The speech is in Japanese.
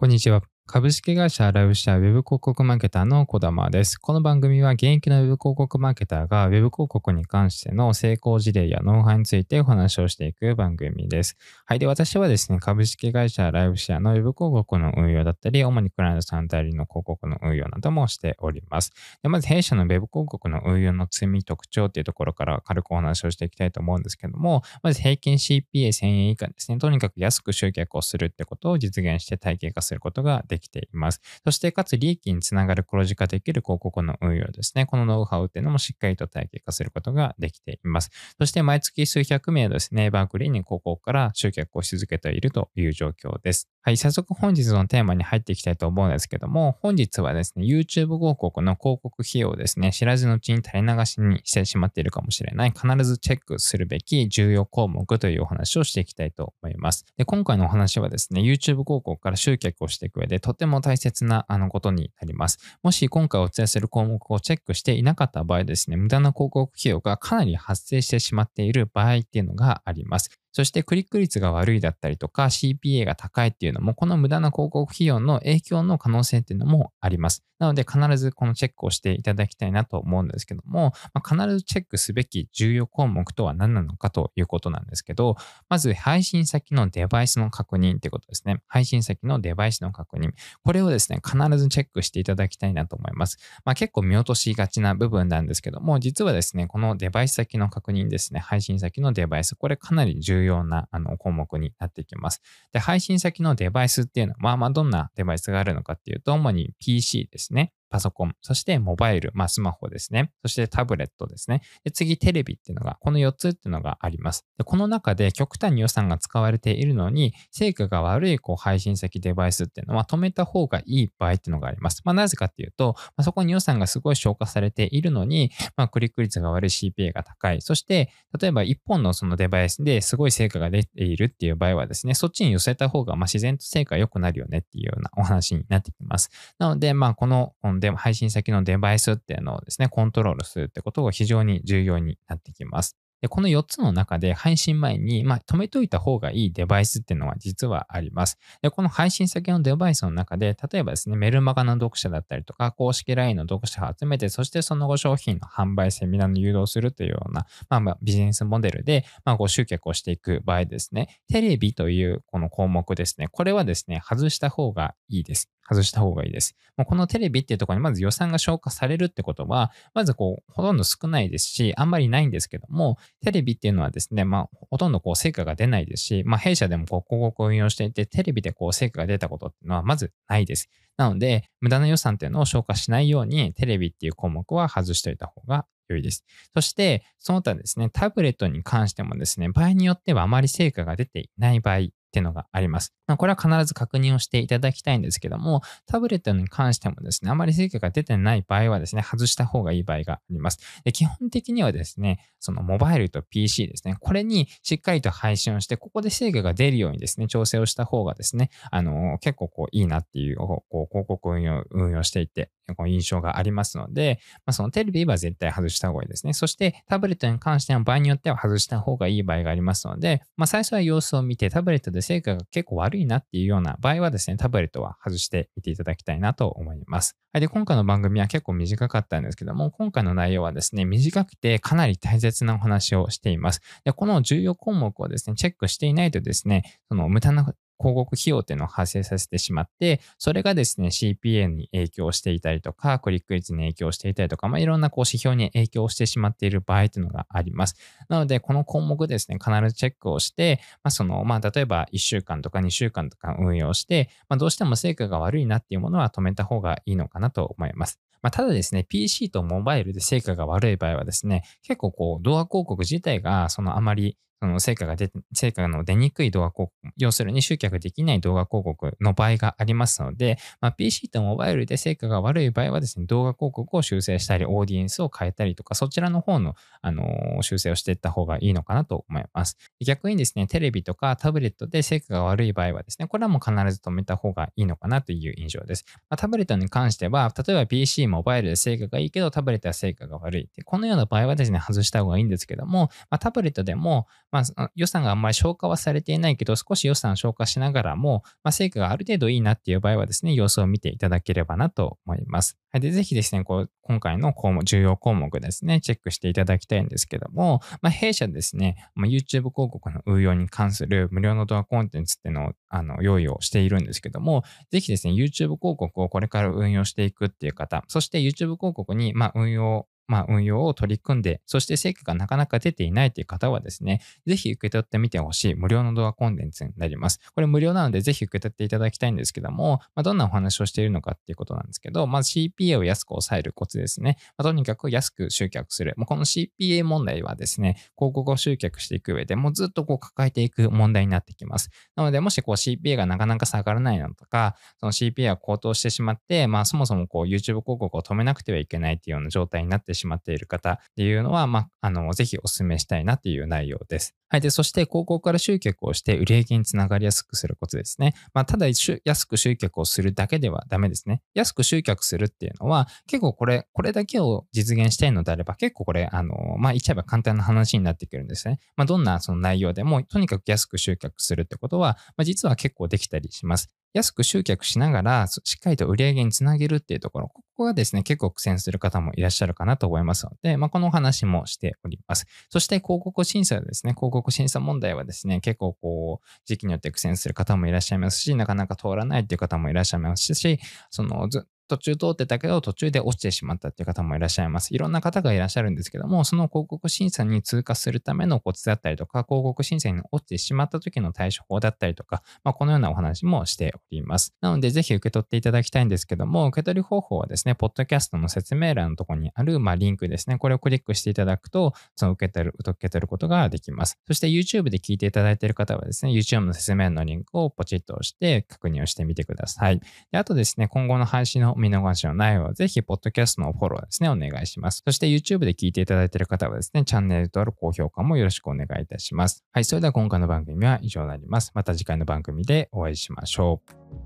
こんにちは。株式会社アラウシャウェブ広告マーケターの小玉です。この番組は現役のウェブ広告マーケターがウェブ広告に関しての成功事例やノウハウについてお話をしていく番組です。はい。で、私はですね、株式会社アラウシャのウェブ広告の運用だったり、主にクライアントさん代理の広告の運用などもしております。でまず弊社のウェブ広告の運用の積み特徴っていうところから軽くお話をしていきたいと思うんですけども、まず平均 CPA1000 円以下ですね、とにかく安く集客をするってことを実現して体系化することができできています。そして、かつ利益につながる黒字化できる広告の運用ですね。このノウハウっていうのもしっかりと体系化することができています。そして、毎月数百名ですね、バークリーに広告から集客をし続けているという状況です。はい、早速本日のテーマに入っていきたいと思うんですけども、本日はですね、YouTube 広告の広告費用ですね、知らずのうちに垂れ流しにしてしまっているかもしれない、必ずチェックするべき重要項目というお話をしていきたいと思います。で今回のお話はですね、YouTube 広告から集客をしていく上でとても大切なあのことになります。もし今回お伝えする項目をチェックしていなかった場合ですね、無駄な広告費用がかなり発生してしまっている場合っていうのがあります。そしてクリック率が悪いだったりとか CPA が高いっていうのも、この無駄な広告費用の影響の可能性っていうのもあります。なので必ずこのチェックをしていただきたいなと思うんですけども、まあ、必ずチェックすべき重要項目とは何なのかということなんですけど、まず配信先のデバイスの確認ってことですね。配信先のデバイスの確認。これをですね、必ずチェックしていただきたいなと思います。まあ、結構見落としがちな部分なんですけども、実はですね、このデバイス先の確認ですね、配信先のデバイス、これかなり重要なあの項目になってきます。で、配信先のデバイスっていうのは、まあまあどんなデバイスがあるのかっていうと、主に PC ですね。パソコン、そしてモバイル、まあスマホですね。そしてタブレットですね。で次、テレビっていうのが、この4つっていうのがあります。でこの中で極端に予算が使われているのに、成果が悪いこう配信先デバイスっていうのは止めた方がいい場合っていうのがあります。まあなぜかっていうと、まあ、そこに予算がすごい消化されているのに、まあクリック率が悪い CPA が高い。そして、例えば1本のそのデバイスですごい成果が出ているっていう場合はですね、そっちに寄せた方がまあ自然と成果良くなるよねっていうようなお話になってきます。なので、まあこの配信先のデバイスっていうのをですね、コントロールするってことが非常に重要になってきます。で、この4つの中で配信前に、まあ、止めといた方がいいデバイスっていうのは実はあります。で、この配信先のデバイスの中で、例えばですね、メルマガの読者だったりとか、公式 LINE の読者を集めて、そしてその後商品の販売、セミナーの誘導するというような、まあ、まあ、ビジネスモデルで、まあ、ご集客をしていく場合ですね、テレビというこの項目ですね、これはですね、外した方がいいです。外した方がいいです。もうこのテレビっていうところにまず予算が消化されるってことは、まずこう、ほとんど少ないですし、あんまりないんですけども、テレビっていうのはですね、まあ、ほとんどこう、成果が出ないですし、まあ、弊社でもこう、広告を運用していて、テレビでこう、成果が出たことっていうのはまずないです。なので、無駄な予算っていうのを消化しないように、テレビっていう項目は外しておいた方が良いです。そして、その他ですね、タブレットに関してもですね、場合によってはあまり成果が出ていない場合っていうのがあります。ま、これは必ず確認をしていただきたいんですけども、タブレットに関してもですね、あまり成果が出てない場合はですね、外した方がいい場合があります。で基本的にはですね、そのモバイルと PC ですね、これにしっかりと配信をして、ここで成果が出るようにですね、調整をした方がですね、あの、結構こういいなっていう、こう広告運用運用していって、こう印象がありますので、まあ、そのテレビは絶対外しした方がいいですね。そしてタブレットに関しては場合によっては外した方がいい場合がありますので、まあ、最初は様子を見てタブレットで成果が結構悪いなっていうような場合はですね、タブレットは外してみていただきたいなと思います。はい。で、今回の番組は結構短かったんですけども、今回の内容はですね、短くてかなり大切なお話をしています。で、この重要項目をですね、チェックしていないとですね、その無駄な広告費用っていうのを発生させてしまって、それがですね、CPA に影響していたりとか、クリック率に影響していたりとか、まあ、いろんなこう指標に影響してしまっている場合っていうのがあります。なので、この項目ですね、必ずチェックをして、まあ、その、まあ、例えば1週間とか2週間とか運用して、まあ、どうしても成果が悪いなっていうものは止めた方がいいのかなと思います。まあ、ただですね、PC とモバイルで成果が悪い場合はですね、結構こう動画広告自体がそのあまりその成果が出、成果の出にくい動画広告、要するに集客できない動画広告の場合がありますので、まあ、PC とモバイルで成果が悪い場合はですね、動画広告を修正したり、オーディエンスを変えたりとか、そちらの方の、あの、修正をしていった方がいいのかなと思います。逆にですね、テレビとかタブレットで成果が悪い場合はですね、これはもう必ず止めた方がいいのかなという印象です。まあ、タブレットに関しては、例えば PC、モバイルで成果がいいけど、タブレットは成果が悪い。このような場合はですね、外した方がいいんですけども、まあ、タブレットでも、まあ、予算があんまり消化はされていないけど、少し予算消化しながらも、まあ、成果がある程度いいなっていう場合はですね、様子を見ていただければなと思います。はい、でぜひですね、こう今回の項目重要項目ですね、チェックしていただきたいんですけども、まあ、弊社ですね、まあ、YouTube 広告の運用に関する無料の動画コンテンツっていうのをあの用意をしているんですけども、ぜひですね、YouTube 広告をこれから運用していくっていう方、そして YouTube 広告にまあ運用まあ、運用を取り組んで、そして成果がなかなか出ていないという方はですね、ぜひ受け取ってみてほしい無料の動画コンテンツになります。これ無料なのでぜひ受け取っていただきたいんですけども、まあ、どんなお話をしているのかっていうことなんですけど、まず CPA を安く抑えるコツですね。まあ、とにかく安く集客する。まあ、この CPA 問題はですね、広告を集客していく上でもうずっとこう抱えていく問題になってきます。なので、もしこう CPA がなかなか下がらないのとか、その CPA が高騰してしまって、まあそもそもこう YouTube 広告を止めなくてはいけないっていうような状態になってしまっている方っていうのは、まあ、あの、ぜひお勧めしたいなっていう内容です。はい。で、そして広告から集客をして売上につながりやすくすることですね。まあ、ただ安く集客をするだけではダメですね。安く集客するっていうのは、結構これ、これだけを実現したいのであれば、結構これ、あの、まあ、言っちゃえば簡単な話になってくるんですね。まあ、どんなその内容でも、とにかく安く集客するってことは、まあ、実は結構できたりします。安く集客しながら、しっかりと売り上げにつなげるっていうところ、こがですね、結構苦戦する方もいらっしゃるかなと思いますので、まあ、このお話もしております。そして広告審査ですね、広告審査問題はですね、結構こう、時期によって苦戦する方もいらっしゃいますし、なかなか通らないっていう方もいらっしゃいますし、そのず途中通ってたけど途中で落ちてしまったっていう方もいらっしゃいます。いろんな方がいらっしゃるんですけども、その広告審査に通過するためのコツだったりとか、広告審査に落ちてしまった時の対処法だったりとか、まあ、このようなお話もしております。なので、ぜひ受け取っていただきたいんですけども、受け取り方法はですね、ポッドキャストの説明欄のところにある、まあ、リンクですね、これをクリックしていただくと、その受け取る、受け取ることができます。そして YouTube で聞いていただいている方はですね、YouTube の説明欄のリンクをポチッと押して確認をしてみてください。であとですね、今後の配信の見逃しのないようぜひ、ポッドキャストのフォローですね、お願いします。そして YouTube で聞いていただいている方はですね、チャンネル登録、高評価もよろしくお願いいたします。はい、それでは今回の番組は以上になります。また次回の番組でお会いしましょう。